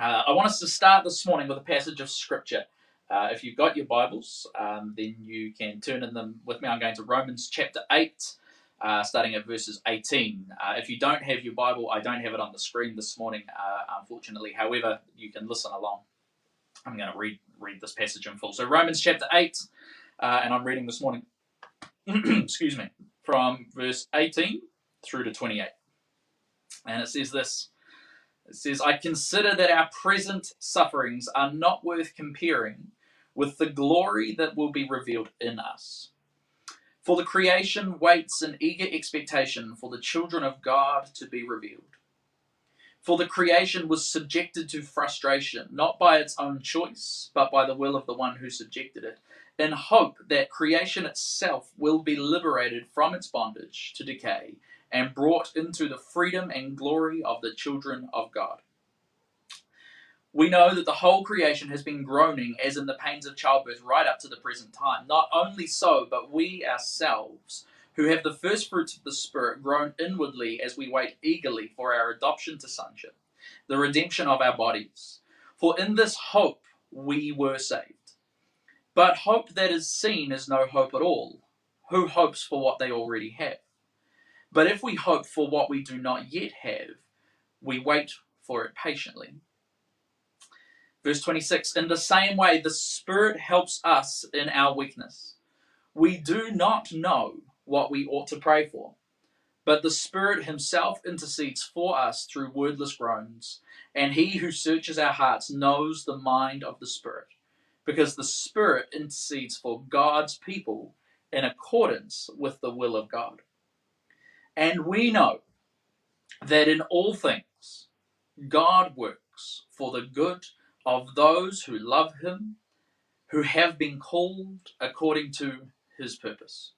Uh, I want us to start this morning with a passage of scripture. Uh, if you've got your Bibles, um, then you can turn in them with me. I'm going to Romans chapter 8, uh, starting at verses 18. Uh, if you don't have your Bible, I don't have it on the screen this morning, uh, unfortunately. However, you can listen along. I'm going to read, read this passage in full. So, Romans chapter 8, uh, and I'm reading this morning, excuse me, from verse 18 through to 28. And it says this. It says, I consider that our present sufferings are not worth comparing with the glory that will be revealed in us. For the creation waits in eager expectation for the children of God to be revealed. For the creation was subjected to frustration, not by its own choice, but by the will of the one who subjected it, in hope that creation itself will be liberated from its bondage to decay and brought into the freedom and glory of the children of God. We know that the whole creation has been groaning as in the pains of childbirth right up to the present time. Not only so, but we ourselves, who have the first fruits of the Spirit, groan inwardly as we wait eagerly for our adoption to sonship, the redemption of our bodies. For in this hope we were saved. But hope that is seen is no hope at all. Who hopes for what they already have? But if we hope for what we do not yet have, we wait for it patiently. Verse 26 In the same way, the Spirit helps us in our weakness. We do not know what we ought to pray for, but the Spirit Himself intercedes for us through wordless groans, and He who searches our hearts knows the mind of the Spirit, because the Spirit intercedes for God's people in accordance with the will of God. And we know that in all things God works for the good of those who love Him, who have been called according to His purpose.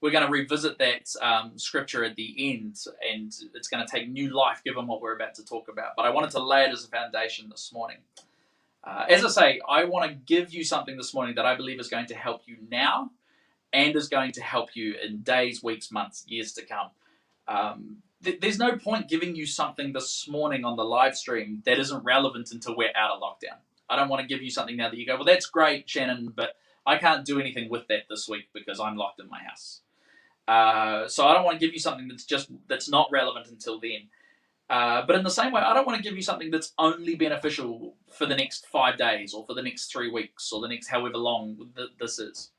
We're going to revisit that um, scripture at the end, and it's going to take new life given what we're about to talk about. But I wanted to lay it as a foundation this morning. Uh, as I say, I want to give you something this morning that I believe is going to help you now and is going to help you in days, weeks, months, years to come. Um, th- there's no point giving you something this morning on the live stream that isn't relevant until we're out of lockdown. I don't want to give you something now that you go, well, that's great, Shannon, but I can't do anything with that this week because I'm locked in my house. Uh, so I don't want to give you something that's just that's not relevant until then. Uh, but in the same way, I don't want to give you something that's only beneficial for the next five days or for the next three weeks or the next however long th- this is.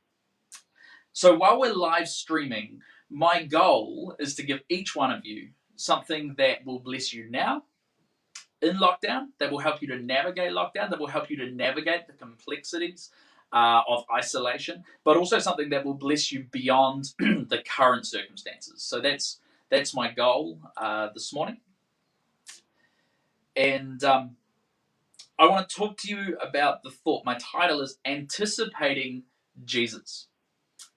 So while we're live streaming, my goal is to give each one of you something that will bless you now in lockdown, that will help you to navigate lockdown, that will help you to navigate the complexities uh, of isolation, but also something that will bless you beyond the current circumstances. So that's that's my goal uh, this morning, and um, I want to talk to you about the thought. My title is anticipating Jesus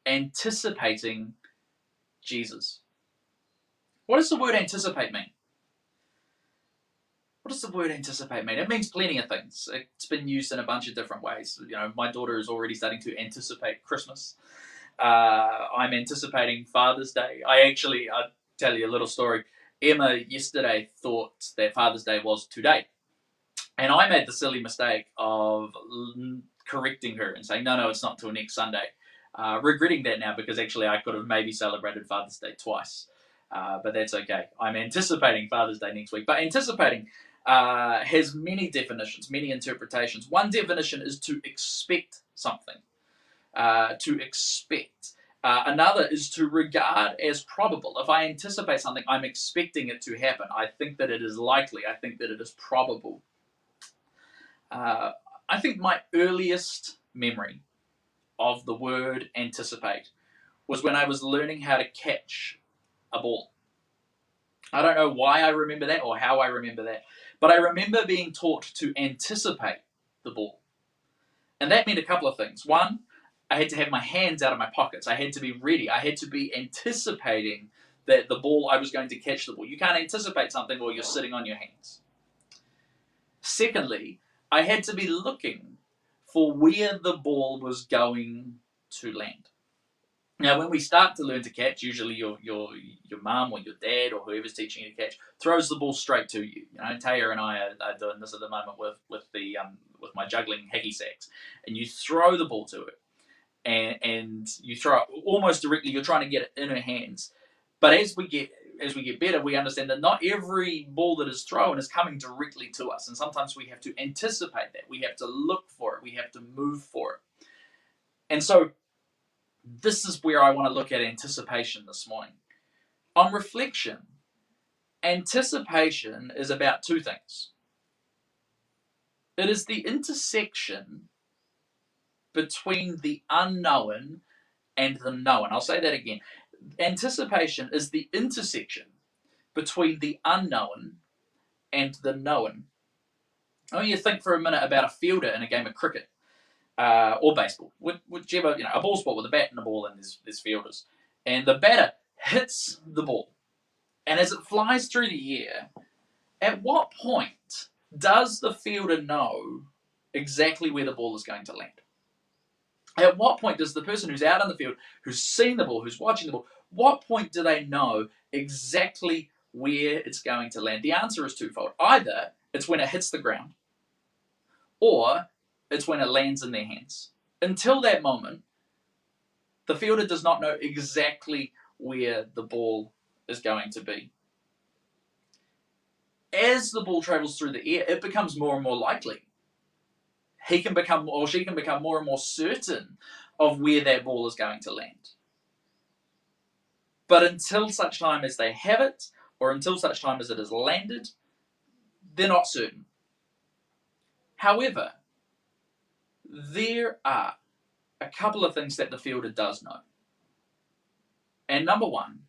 anticipating Jesus. What does the word anticipate mean? What does the word anticipate mean? It means plenty of things. It's been used in a bunch of different ways. You know, my daughter is already starting to anticipate Christmas. Uh, I'm anticipating Father's Day. I actually, I'll tell you a little story. Emma yesterday thought that Father's Day was today. And I made the silly mistake of correcting her and saying, no, no, it's not till next Sunday. Uh, regretting that now because actually I could have maybe celebrated Father's Day twice. Uh, but that's okay. I'm anticipating Father's Day next week. But anticipating uh, has many definitions, many interpretations. One definition is to expect something, uh, to expect. Uh, another is to regard as probable. If I anticipate something, I'm expecting it to happen. I think that it is likely. I think that it is probable. I think my earliest memory of the word anticipate was when I was learning how to catch a ball. I don't know why I remember that or how I remember that, but I remember being taught to anticipate the ball. And that meant a couple of things. One, I had to have my hands out of my pockets. I had to be ready. I had to be anticipating that the ball, I was going to catch the ball. You can't anticipate something while you're sitting on your hands. Secondly, I had to be looking for where the ball was going to land. Now, when we start to learn to catch, usually your your your mum or your dad or whoever's teaching you to catch throws the ball straight to you. You know, Taya and I are, are doing this at the moment with with the um, with my juggling hacky sacks, and you throw the ball to it, and and you throw it almost directly. You're trying to get it in her hands, but as we get as we get better, we understand that not every ball that is thrown is coming directly to us, and sometimes we have to anticipate that. We have to look for it. We have to move for it, and so this is where I want to look at anticipation this morning. On reflection, anticipation is about two things. It is the intersection between the unknown and the known. I'll say that again. Anticipation is the intersection between the unknown and the known. I want you to think for a minute about a fielder in a game of cricket uh, or baseball, whichever, you know, a ball sport with a bat and a ball and there's, there's fielders. And the batter hits the ball. And as it flies through the air, at what point does the fielder know exactly where the ball is going to land? At what point does the person who's out on the field, who's seen the ball, who's watching the ball, what point do they know exactly where it's going to land? The answer is twofold. Either it's when it hits the ground, or it's when it lands in their hands. Until that moment, the fielder does not know exactly where the ball is going to be. As the ball travels through the air, it becomes more and more likely. He can become, or she can become more and more certain of where that ball is going to land. But until such time as they have it, or until such time as it has landed, they're not certain. However, there are a couple of things that the fielder does know. And number one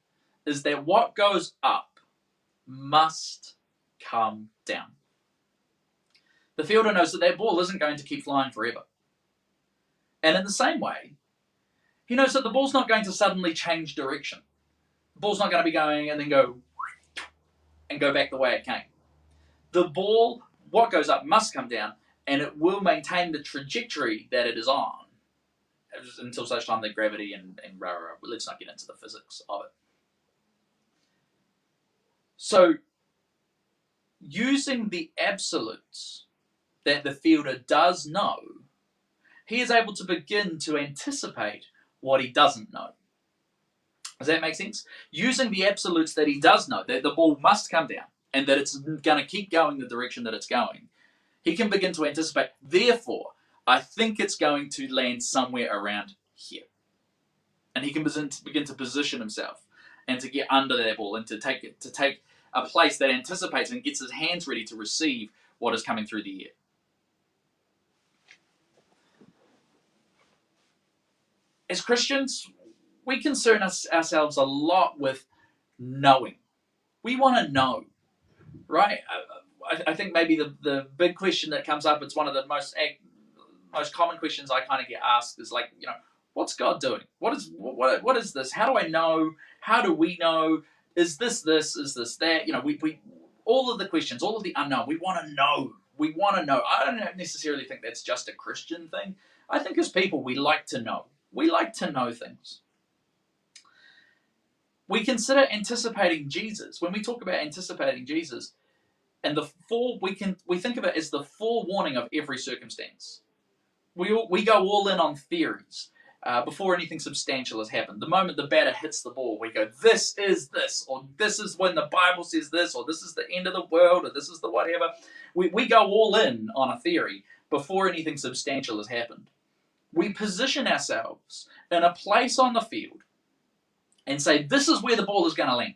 is that what goes up must come down. The fielder knows that that ball isn't going to keep flying forever. And in the same way, he knows that the ball's not going to suddenly change direction. The ball's not going to be going and then go and go back the way it came. The ball, what goes up must come down, and it will maintain the trajectory that it is on until such time that gravity and, and rah, rah, rah, let's not get into the physics of it. So, using the absolutes that the fielder does know, he is able to begin to anticipate what he doesn't know. Does that make sense? Using the absolutes that he does know, that the ball must come down and that it's going to keep going the direction that it's going, he can begin to anticipate. Therefore, I think it's going to land somewhere around here. And he can begin to position himself and to get under that ball and to take it to take a place that anticipates and gets his hands ready to receive what is coming through the air. As Christians, we concern us, ourselves a lot with knowing. We want to know, right? I, I, think maybe the, the big question that comes up, it's one of the most most common questions I kind of get asked is like, you know, what's God doing? What is what, what is this? How do I know? How do we know? Is this this? Is this that? You know, we, we all of the questions, all of the unknown, we want to know. We want to know. I don't necessarily think that's just a Christian thing. I think as people, we like to know. We like to know things. We consider anticipating Jesus. When we talk about anticipating Jesus, and the full we can we think of it as the forewarning of every circumstance. We all, we go all in on theories uh, before anything substantial has happened. The moment the batter hits the ball, we go, "This is this," or "This is when the Bible says this," or "This is the end of the world," or "This is the whatever." We we go all in on a theory before anything substantial has happened. We position ourselves in a place on the field and say, "This is where the ball is going to land,"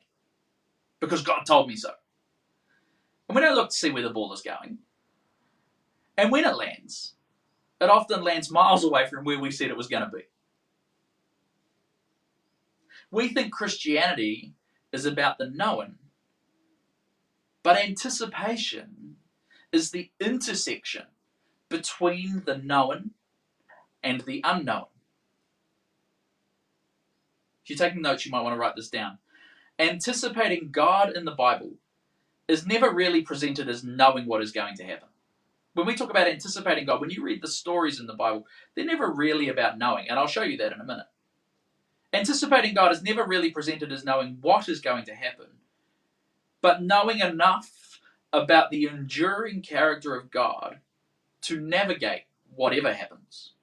because God told me so. And we don't look to see where the ball is going. And when it lands, it often lands miles away from where we said it was going to be. We think Christianity is about the known, but anticipation is the intersection between the known and the unknown. If you're taking notes, you might want to write this down. Anticipating God in the Bible is never really presented as knowing what is going to happen. When we talk about anticipating God, when you read the stories in the Bible, they're never really about knowing, and I'll show you that in a minute. Anticipating God is never really presented as knowing what is going to happen, but knowing enough about the enduring character of God to navigate whatever happens.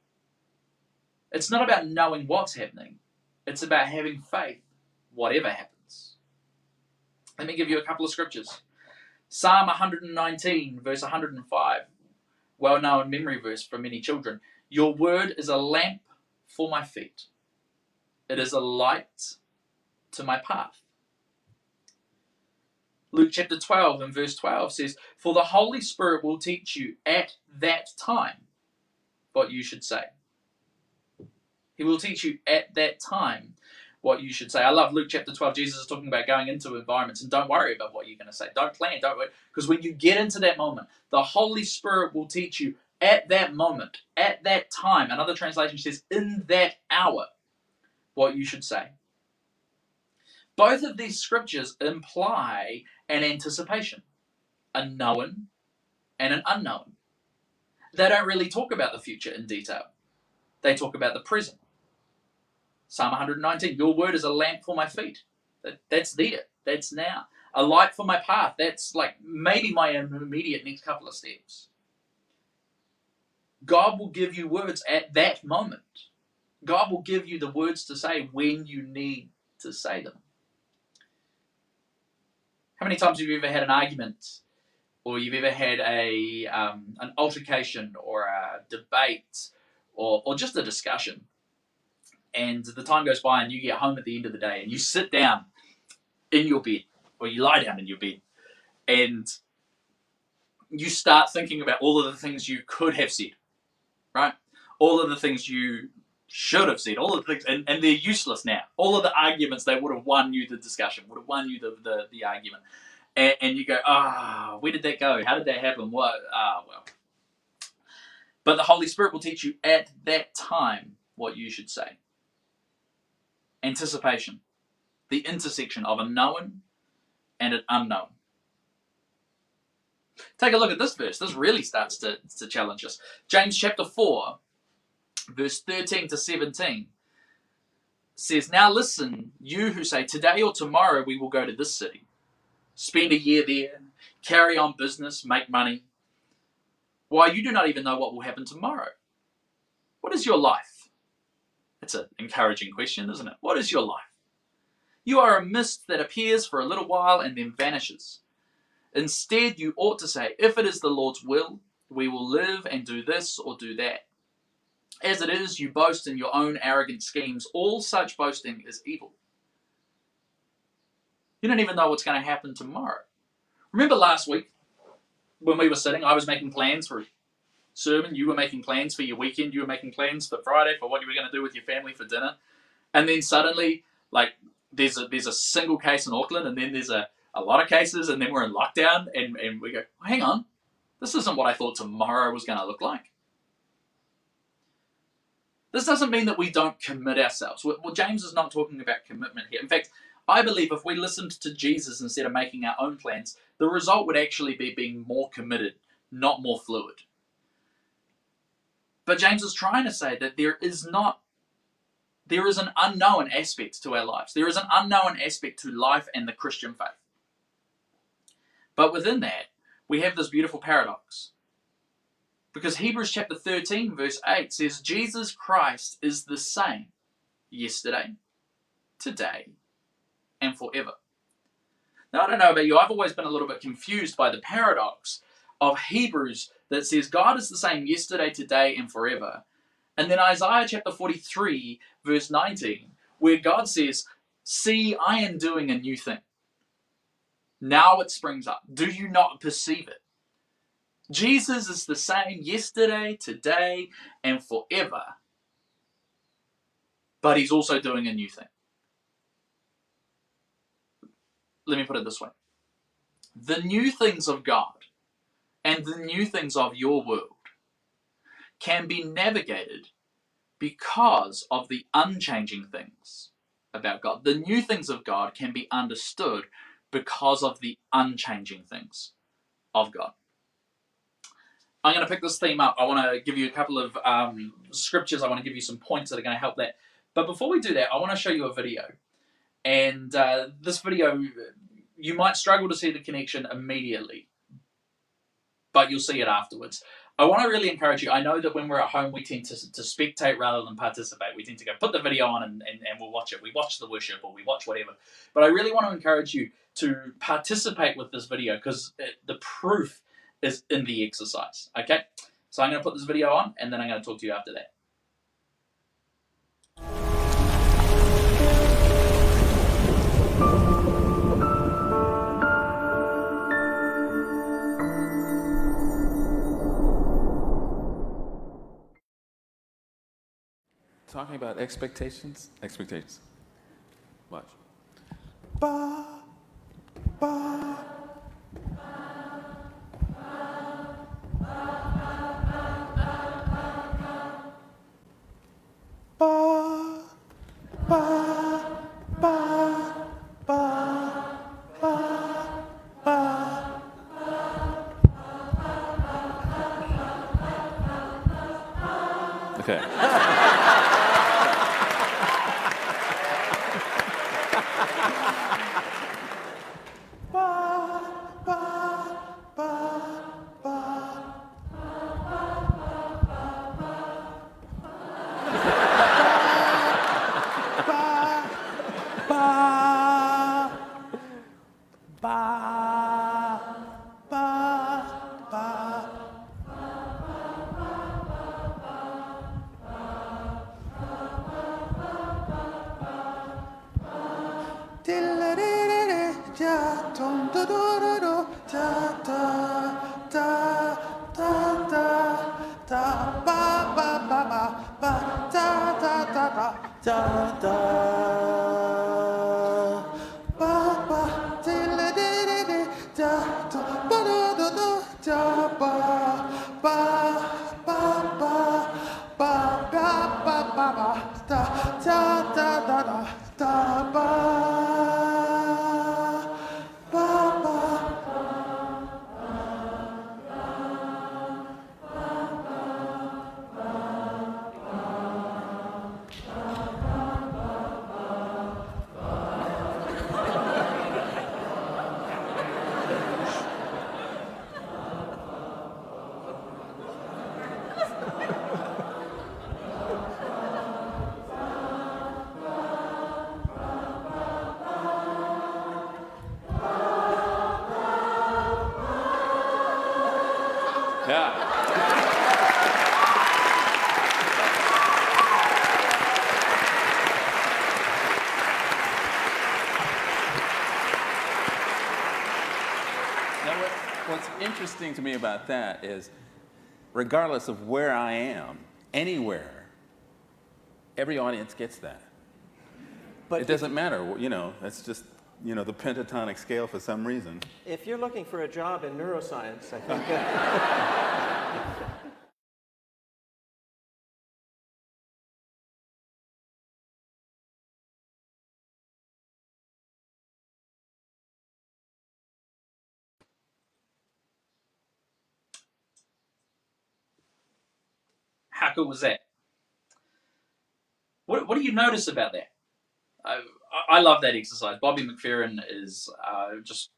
It's not about knowing what's happening, it's about having faith, whatever happens. Let me give you a couple of scriptures. Psalm 119, verse 105, well known memory verse for many children. Your word is a lamp for my feet, it is a light to my path. Luke chapter 12 and verse 12 says, For the Holy Spirit will teach you at that time what you should say. He will teach you at that time what you should say. I love Luke chapter 12. Jesus is talking about going into environments and don't worry about what you're going to say. Don't plan, don't worry. Because when you get into that moment, the Holy Spirit will teach you at that moment, at that time. Another translation says, in that hour, what you should say. Both of these scriptures imply an anticipation, a known and an unknown. They don't really talk about the future in detail, they talk about the present. Psalm 119 Your word is a lamp for my feet. That, that's there, that's now. A light for my path. That's like maybe my immediate next couple of steps. God will give you words at that moment. God will give you the words to say when you need to say them. How many times have you ever had an argument, or you've ever had a um, an altercation, or a debate, or, or just a discussion, and the time goes by, and you get home at the end of the day, and you sit down in your bed, or you lie down in your bed, and you start thinking about all of the things you could have said, right? All of the things you should have said, all of the things, and, and they're useless now. All of the arguments they would have won you the discussion, would have won you the, the, the argument. And, and you go, ah, oh, where did that go? How did that happen? What? Ah, well. But the Holy Spirit will teach you at that time what you should say. Anticipation, the intersection of a known and an unknown. Take a look at this verse. This really starts to, to challenge us. James chapter 4, verse 13 to 17 says, Now listen, you who say, Today or tomorrow we will go to this city, spend a year there, carry on business, make money. Why, you do not even know what will happen tomorrow. What is your life? It's an encouraging question, isn't it? What is your life? You are a mist that appears for a little while and then vanishes. Instead, you ought to say, If it is the Lord's will, we will live and do this or do that. As it is, you boast in your own arrogant schemes. All such boasting is evil. You don't even know what's going to happen tomorrow. Remember last week when we were sitting, I was making plans for sermon, you were making plans for your weekend, you were making plans for Friday, for what you were going to do with your family for dinner. And then suddenly, like, there's a, there's a single case in Auckland, and then there's a, a lot of cases, and then we're in lockdown, and, and we go, hang on, this isn't what I thought tomorrow was going to look like. This doesn't mean that we don't commit ourselves. Well, James is not talking about commitment here. In fact, I believe if we listened to Jesus instead of making our own plans, the result would actually be being more committed, not more fluid. But James is trying to say that there is not there is an unknown aspect to our lives. There is an unknown aspect to life and the Christian faith. But within that, we have this beautiful paradox. Because Hebrews chapter 13, verse 8 says, Jesus Christ is the same yesterday, today, and forever. Now, I don't know about you, I've always been a little bit confused by the paradox of Hebrews that says God is the same yesterday, today, and forever. And then Isaiah chapter 43, verse 19, where God says, See, I am doing a new thing. Now it springs up. Do you not perceive it? Jesus is the same yesterday, today, and forever. But he's also doing a new thing. Let me put it this way the new things of God and the new things of your world can be navigated because of the unchanging things about God. The new things of God can be understood because of the unchanging things of God. I'm going to pick this theme up. I want to give you a couple of um, scriptures. I want to give you some points that are going to help that But before we do that, I want to show you a video. And uh, this video, you might struggle to see the connection immediately, but you'll see it afterwards. I want to really encourage you. I know that when we're at home, we tend to, to spectate rather than participate. We tend to go put the video on and, and, and we'll watch it. We watch the worship or we watch whatever. But I really want to encourage you to participate with this video because uh, the proof is in the exercise. Okay? So I'm going to put this video on and then I'm going to talk to you after that. Talking about expectations? Expectations. Watch. Ba, ba. Ba, interesting to me about that is, regardless of where I am, anywhere, every audience gets that. But it doesn't matter, you know, that's just, you know, the pentatonic scale for some reason. If you're looking for a job in neuroscience, I think. Uh, was that? What, what do you notice about that? I, I love that exercise. Bobby McFerrin is uh, just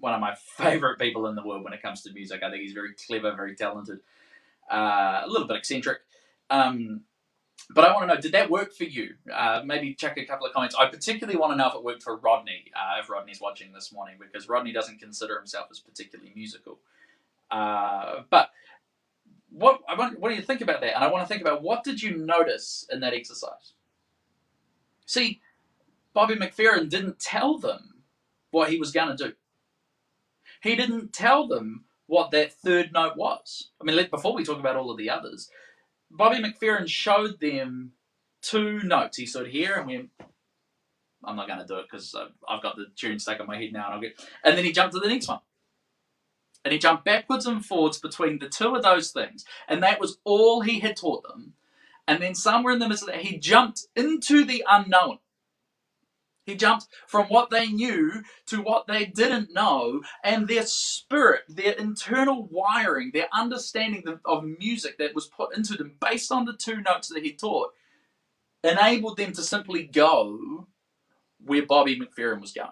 one of my favorite people in the world when it comes to music. I think he's very clever, very talented, uh, a little bit eccentric. Um, but I want to know, did that work for you? Uh, maybe check a couple of comments. I particularly want to know if it worked for Rodney, uh, if Rodney's watching this morning, because Rodney doesn't consider himself as particularly musical. Uh, but what I want, what do you think about that? And I want to think about what did you notice in that exercise? See, Bobby McFerrin didn't tell them what he was going to do. He didn't tell them what that third note was. I mean, before we talk about all of the others, Bobby McFerrin showed them two notes. He stood here and went, I'm not going to do it because I've got the tune stuck in my head now, and I'll get. And then he jumped to the next one and he jumped backwards and forwards between the two of those things, and that was all he had taught them. And then somewhere in the that, he jumped into the unknown. He jumped from what they knew to what they didn't know, and their spirit, their internal wiring, their understanding of music that was put into them based on the two notes that he taught enabled them to simply go where Bobby McFerrin was going.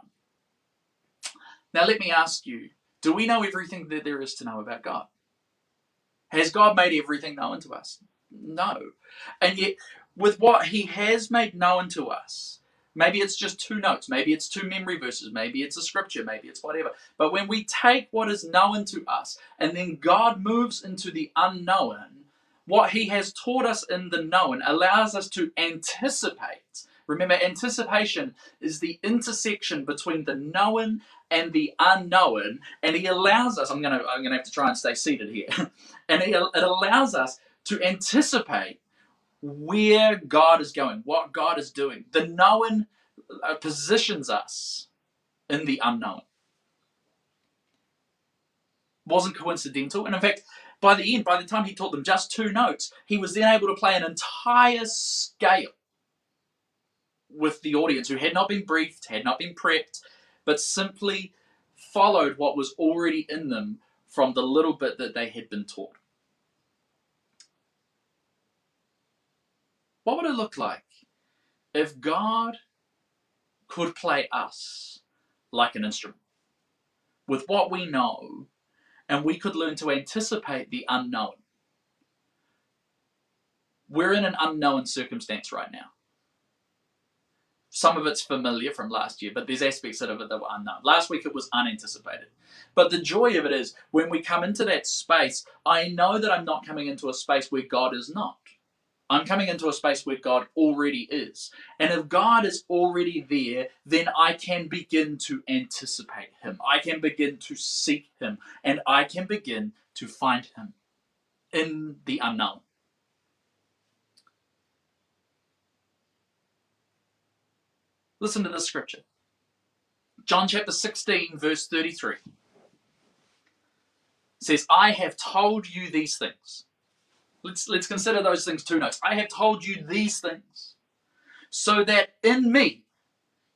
Now, let me ask you do we know everything that there is to know about God? Has God made everything known to us? No. And yet, with what He has made known to us, maybe it's just two notes, maybe it's two memory verses, maybe it's a scripture, maybe it's whatever. But when we take what is known to us and then God moves into the unknown, what He has taught us in the known allows us to anticipate. Remember, anticipation is the intersection between the known and the unknown, and He allows us. I'm gonna I'm gonna have to try and stay seated here, and it, it allows us to anticipate where God is going, what God is doing. The known uh, positions us in the unknown. Wasn't coincidental, and in fact, by the end, by the time he taught them just two notes, he was then able to play an entire scale with the audience who had not been briefed, had not been prepped, but simply followed what was already in them from the little bit that they had been taught. What would it look like if God could play us like an instrument with what we know and we could learn to anticipate the unknown? We're in an unknown circumstance right now. Some of it's familiar from last year, but there's aspects of it that were unknown. Last week it was unanticipated. But the joy of it is when we come into that space, I know that I'm not coming into a space where God is not. I'm coming into a space where God already is. And if God is already there, then I can begin to anticipate Him. I can begin to seek Him. And I can begin to find Him in the unknown. Listen to this scripture John chapter 16, verse 33 says, I have told you these things. Let's, let's consider those things two notes. I have told you these things so that in me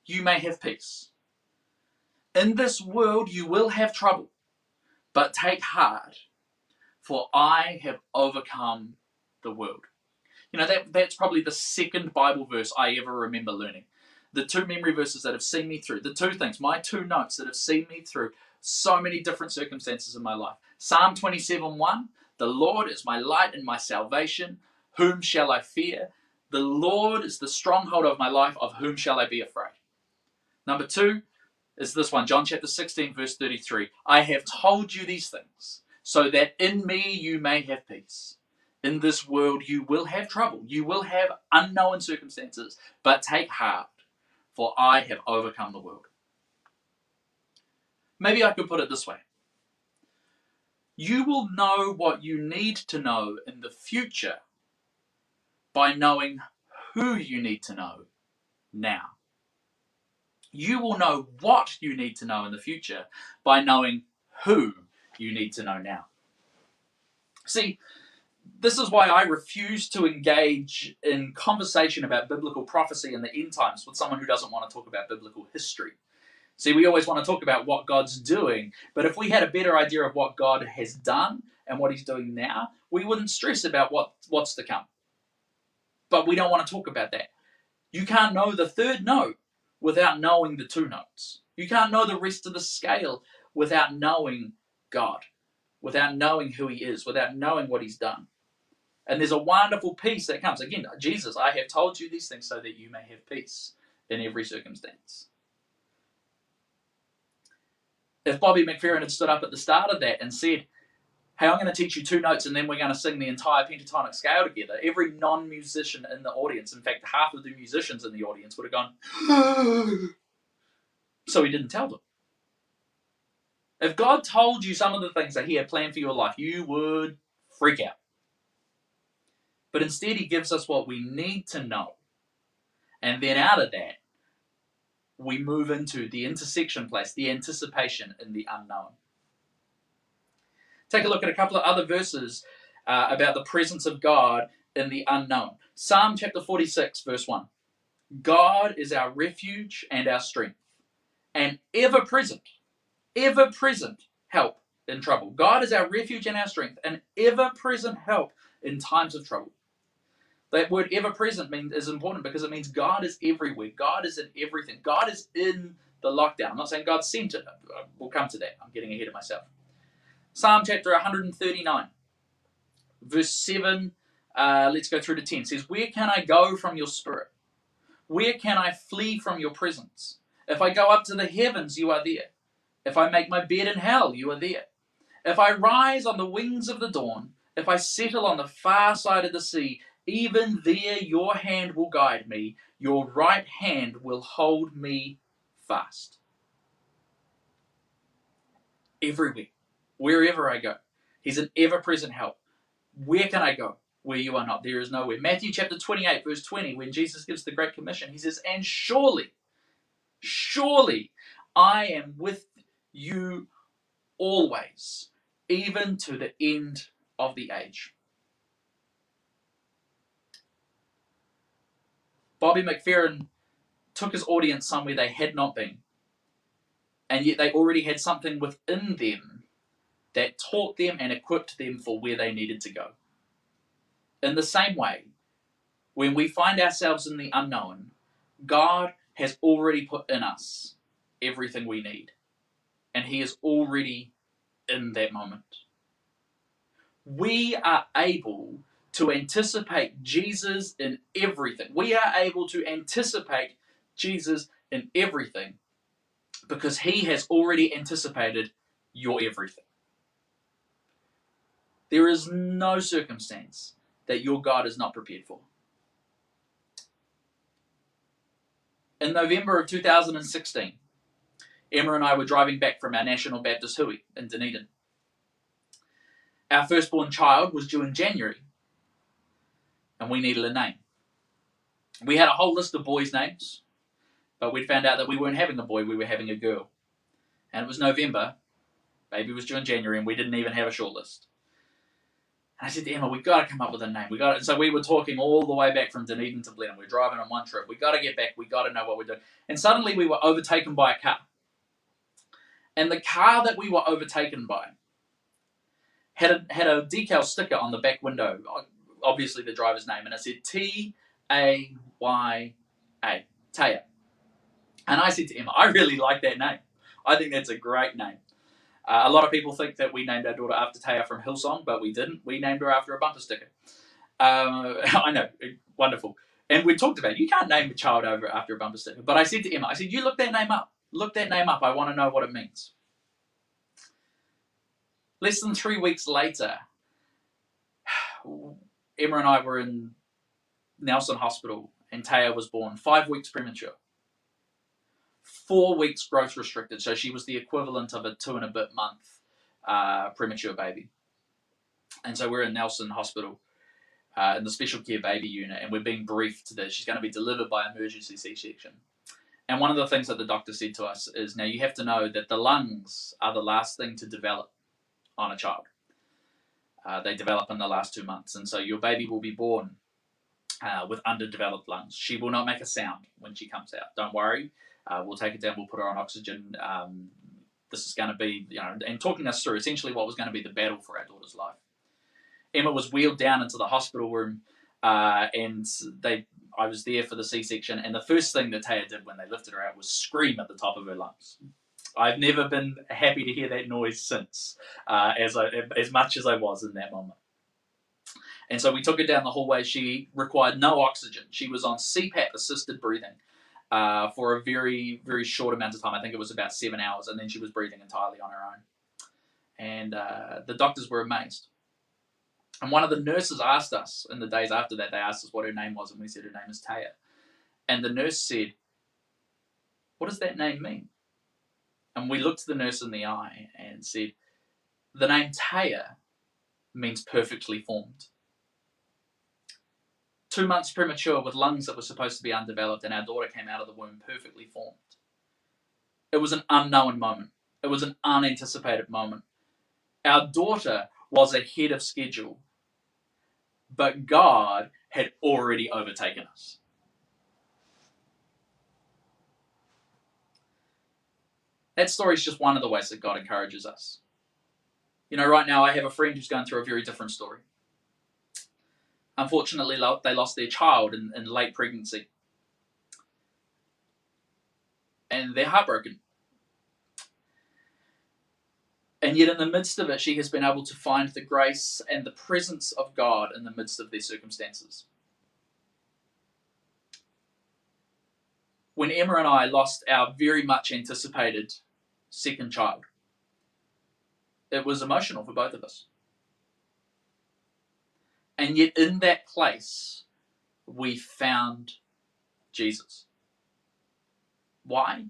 you may have peace. In this world you will have trouble, but take heart, for I have overcome the world. You know, that, that's probably the second Bible verse I ever remember learning the two memory verses that have seen me through, the two things, my two notes that have seen me through so many different circumstances in my life. Psalm 27 1 The Lord is my light and my salvation. Whom shall I fear? The Lord is the stronghold of my life. Of whom shall I be afraid? Number two is this one, John chapter 16, verse 33. I have told you these things so that in me you may have peace. In this world you will have trouble, you will have unknown circumstances, but take heart for I have overcome the world. Maybe I could put it this way You will know what you need to know in the future by knowing who you need to know now. You will know what you need to know in the future by knowing who you need to know now. See, this is why I refuse to engage in conversation about biblical prophecy in the end times with someone who doesn't want to talk about biblical history. See, we always want to talk about what God's doing, but if we had a better idea of what God has done and what He's doing now, we wouldn't stress about what, what's to come. But we don't want to talk about that. You can't know the third note without knowing the two notes. You can't know the rest of the scale without knowing God, without knowing who He is, without knowing what He's done. And there's a wonderful peace that comes. Again, Jesus, I have told you these things so that you may have peace in every circumstance. If Bobby McFerrin had stood up at the start of that and said, Hey, I'm going to teach you two notes and then we're going to sing the entire pentatonic scale together, every non musician in the audience, in fact, half of the musicians in the audience would have gone, So he didn't tell them. If God told you some of the things that He had planned for your life, you would freak out. But instead, he gives us what we need to know. And then out of that, we move into the intersection place, the anticipation in the unknown. Take a look at a couple of other verses uh, about the presence of God in the unknown. Psalm chapter 46, verse 1. God is our refuge and our strength, and ever present, ever present help in trouble. God is our refuge and our strength, and ever present help in times of trouble. That word ever present mean, is important because it means God is everywhere. God is in everything. God is in the lockdown. I'm not saying God sent it. We'll come to that. I'm getting ahead of myself. Psalm chapter 139, verse 7. Uh, let's go through to 10. It says, Where can I go from your spirit? Where can I flee from your presence? If I go up to the heavens, you are there. If I make my bed in hell, you are there. If I rise on the wings of the dawn, if I settle on the far side of the sea, even there your hand will guide me, your right hand will hold me fast. Everywhere, wherever I go, He's an ever present help. Where can I go? Where you are not, there is nowhere. Matthew chapter 28, verse 20, when Jesus gives the Great Commission, He says, And surely, surely I am with you always, even to the end of the age. Bobby McFerrin took his audience somewhere they had not been, and yet they already had something within them that taught them and equipped them for where they needed to go. In the same way, when we find ourselves in the unknown, God has already put in us everything we need, and He is already in that moment. We are able to anticipate Jesus in everything. We are able to anticipate Jesus in everything because he has already anticipated your everything. There is no circumstance that your God is not prepared for. In November of 2016, Emma and I were driving back from our National Baptist Hui in Dunedin. Our firstborn child was due in January, and we needed a name. We had a whole list of boys' names, but we found out that we weren't having a boy, we were having a girl. And it was November, baby was due in January, and we didn't even have a short list. And I said to Emma, we've got to come up with a name. We got, so we were talking all the way back from Dunedin to Blenheim. We are driving on one trip. We've got to get back. We've got to know what we're doing. And suddenly we were overtaken by a car. And the car that we were overtaken by had a, had a decal sticker on the back window, obviously the driver's name, and I said T A Y A, Taya. And I said to Emma, I really like that name. I think that's a great name. Uh, a lot of people think that we named our daughter after Taya from Hillsong, but we didn't. We named her after a bumper sticker. Uh, I know, wonderful. And we talked about you can't name a child over after a bumper sticker. But I said to Emma, I said, you look that name up. Look that name up. I want to know what it means. Less than three weeks later, Emma and I were in Nelson Hospital, and Taya was born five weeks premature. Four weeks growth restricted, so she was the equivalent of a two and a bit month uh, premature baby. And so we're in Nelson Hospital uh, in the special care baby unit, and we're being briefed that she's going to be delivered by emergency C section. And one of the things that the doctor said to us is now you have to know that the lungs are the last thing to develop on a child. Uh, they develop in the last two months, and so your baby will be born uh, with underdeveloped lungs. She will not make a sound when she comes out. Don't worry. Uh, we'll take it down. We'll put her on oxygen. Um, this is going to be, you know, and talking us through essentially what was going to be the battle for our daughter's life. Emma was wheeled down into the hospital room, uh, and they. I was there for the C-section, and the first thing that Taya did when they lifted her out was scream at the top of her lungs. I've never been happy to hear that noise since, uh, as I, as much as I was in that moment. And so we took her down the hallway. She required no oxygen. She was on CPAP assisted breathing uh, for a very, very short amount of time. I think it was about seven hours, and then she was breathing entirely on her own. And uh, the doctors were amazed. And one of the nurses asked us in the days after that, they asked us what her name was, and we said her name is Taya. And the nurse said, What does that name mean? And we looked the nurse in the eye and said, The name Taya means perfectly formed. Two months premature with lungs that were supposed to be undeveloped, and our daughter came out of the womb perfectly formed. It was an unknown moment, it was an unanticipated moment. Our daughter was ahead of schedule, but God had already overtaken us. That story is just one of the ways that God encourages us. You know, right now I have a friend who's going through a very different story. Unfortunately, they lost their child in, in late pregnancy. And they're heartbroken. And yet, in the midst of it, she has been able to find the grace and the presence of God in the midst of their circumstances. When Emma and I lost our very much anticipated second child, it was emotional for both of us. And yet, in that place, we found Jesus. Why?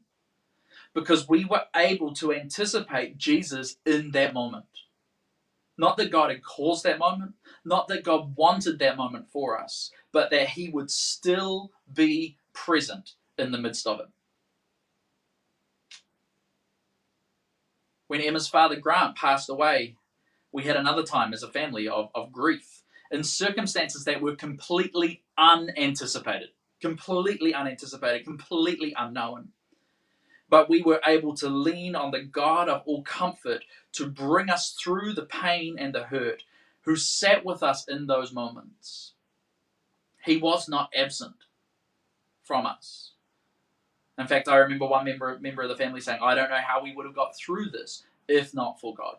Because we were able to anticipate Jesus in that moment. Not that God had caused that moment, not that God wanted that moment for us, but that He would still be present in the midst of it. When Emma's father Grant passed away, we had another time as a family of, of grief in circumstances that were completely unanticipated, completely unanticipated, completely unknown. But we were able to lean on the God of all comfort to bring us through the pain and the hurt, who sat with us in those moments. He was not absent from us. In fact, I remember one member, member of the family saying, I don't know how we would have got through this if not for God.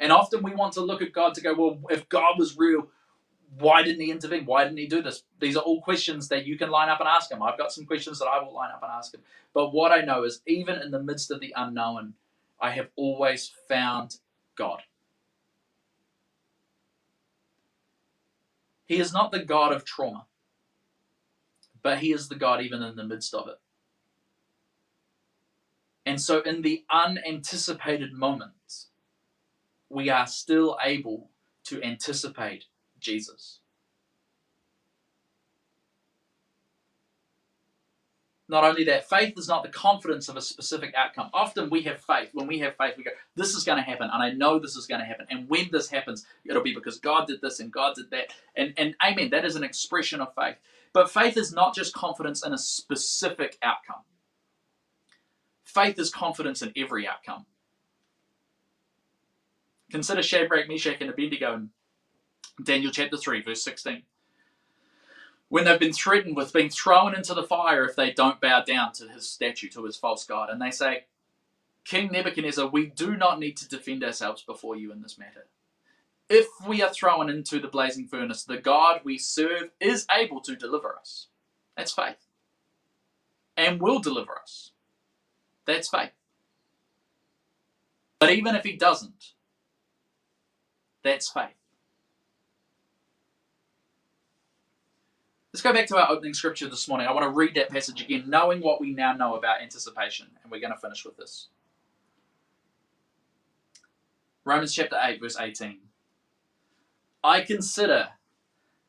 And often we want to look at God to go, well, if God was real, why didn't he intervene? Why didn't he do this? These are all questions that you can line up and ask him. I've got some questions that I will line up and ask him. But what I know is, even in the midst of the unknown, I have always found God. He is not the God of trauma, but he is the God even in the midst of it. And so, in the unanticipated moments, we are still able to anticipate Jesus. Not only that, faith is not the confidence of a specific outcome. Often we have faith. When we have faith, we go, This is going to happen, and I know this is going to happen. And when this happens, it'll be because God did this and God did that. And, and amen, that is an expression of faith. But faith is not just confidence in a specific outcome. Faith is confidence in every outcome. Consider Shadrach, Meshach, and Abednego in Daniel chapter 3, verse 16. When they've been threatened with being thrown into the fire if they don't bow down to his statue, to his false god, and they say, King Nebuchadnezzar, we do not need to defend ourselves before you in this matter. If we are thrown into the blazing furnace, the God we serve is able to deliver us. That's faith. And will deliver us. That's faith. But even if he doesn't, that's faith. Let's go back to our opening scripture this morning. I want to read that passage again, knowing what we now know about anticipation, and we're going to finish with this. Romans chapter 8, verse 18. I consider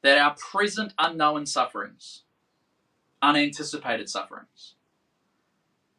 that our present unknown sufferings, unanticipated sufferings,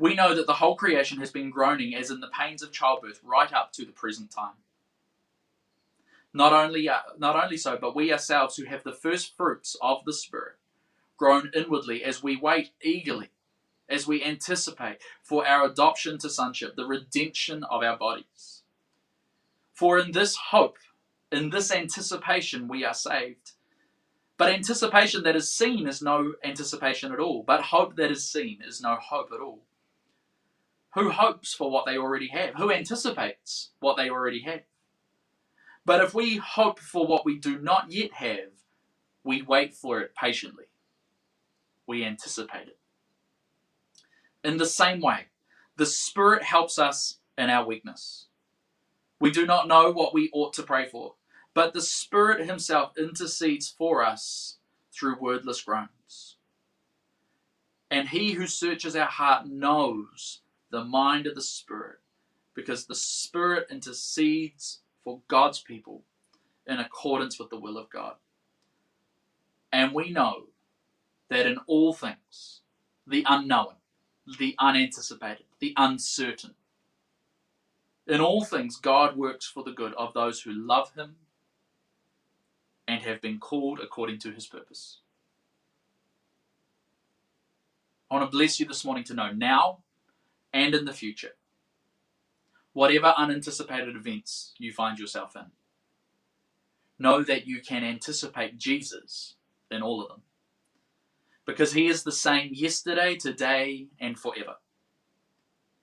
we know that the whole creation has been groaning as in the pains of childbirth right up to the present time. Not only, uh, not only so, but we ourselves who have the first fruits of the Spirit groan inwardly as we wait eagerly, as we anticipate for our adoption to sonship, the redemption of our bodies. For in this hope, in this anticipation, we are saved. But anticipation that is seen is no anticipation at all, but hope that is seen is no hope at all. Who hopes for what they already have? Who anticipates what they already have? But if we hope for what we do not yet have, we wait for it patiently. We anticipate it. In the same way, the Spirit helps us in our weakness. We do not know what we ought to pray for, but the Spirit Himself intercedes for us through wordless groans. And He who searches our heart knows the mind of the Spirit, because the Spirit intercedes for God's people in accordance with the will of God. And we know that in all things, the unknown, the unanticipated, the uncertain, in all things, God works for the good of those who love Him and have been called according to His purpose. I want to bless you this morning to know now and in the future, whatever unanticipated events you find yourself in, know that you can anticipate Jesus in all of them. Because he is the same yesterday, today, and forever.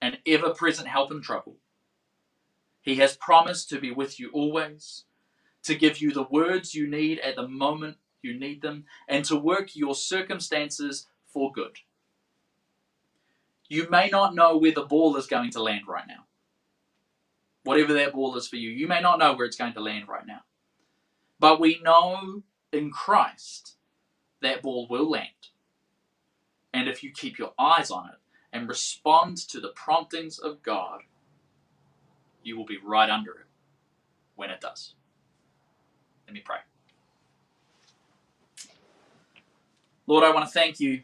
An ever present help in trouble. He has promised to be with you always, to give you the words you need at the moment you need them, and to work your circumstances for good. You may not know where the ball is going to land right now. Whatever that ball is for you, you may not know where it's going to land right now. But we know in Christ that ball will land. And if you keep your eyes on it and respond to the promptings of God, you will be right under it when it does. Let me pray. Lord, I want to thank you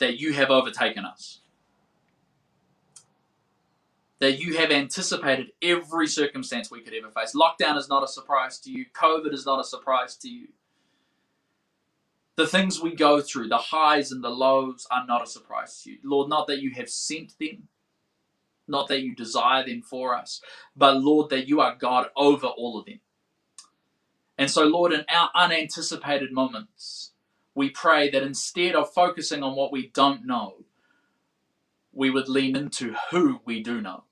that you have overtaken us. That you have anticipated every circumstance we could ever face. Lockdown is not a surprise to you, COVID is not a surprise to you. The things we go through, the highs and the lows, are not a surprise to you. Lord, not that you have sent them, not that you desire them for us, but Lord, that you are God over all of them. And so, Lord, in our unanticipated moments, we pray that instead of focusing on what we don't know, we would lean into who we do know.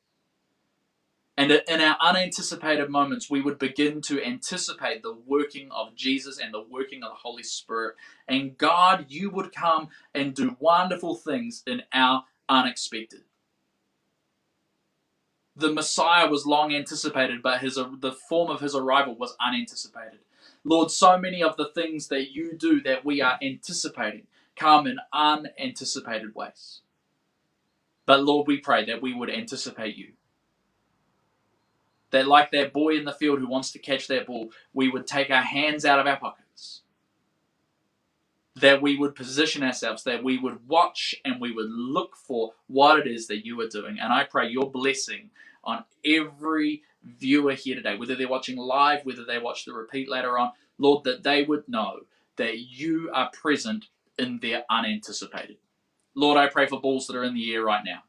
And in our unanticipated moments, we would begin to anticipate the working of Jesus and the working of the Holy Spirit. And God, you would come and do wonderful things in our unexpected. The Messiah was long anticipated, but his, the form of his arrival was unanticipated. Lord, so many of the things that you do that we are anticipating come in unanticipated ways. But Lord, we pray that we would anticipate you. That, like that boy in the field who wants to catch that ball, we would take our hands out of our pockets. That we would position ourselves, that we would watch and we would look for what it is that you are doing. And I pray your blessing on every viewer here today, whether they're watching live, whether they watch the repeat later on, Lord, that they would know that you are present in their unanticipated. Lord, I pray for balls that are in the air right now.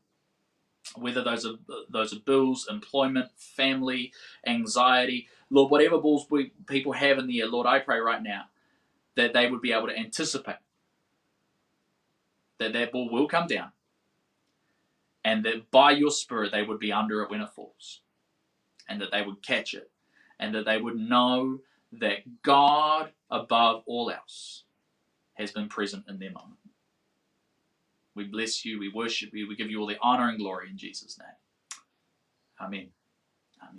Whether those are those are bills, employment, family, anxiety, Lord, whatever balls we, people have in the air, Lord, I pray right now that they would be able to anticipate that that ball will come down, and that by your Spirit they would be under it when it falls and that they would catch it, and that they would know that God, above all else, has been present in their moment. We bless you, we worship you, we give you all the honor and glory in Jesus' name. Amen.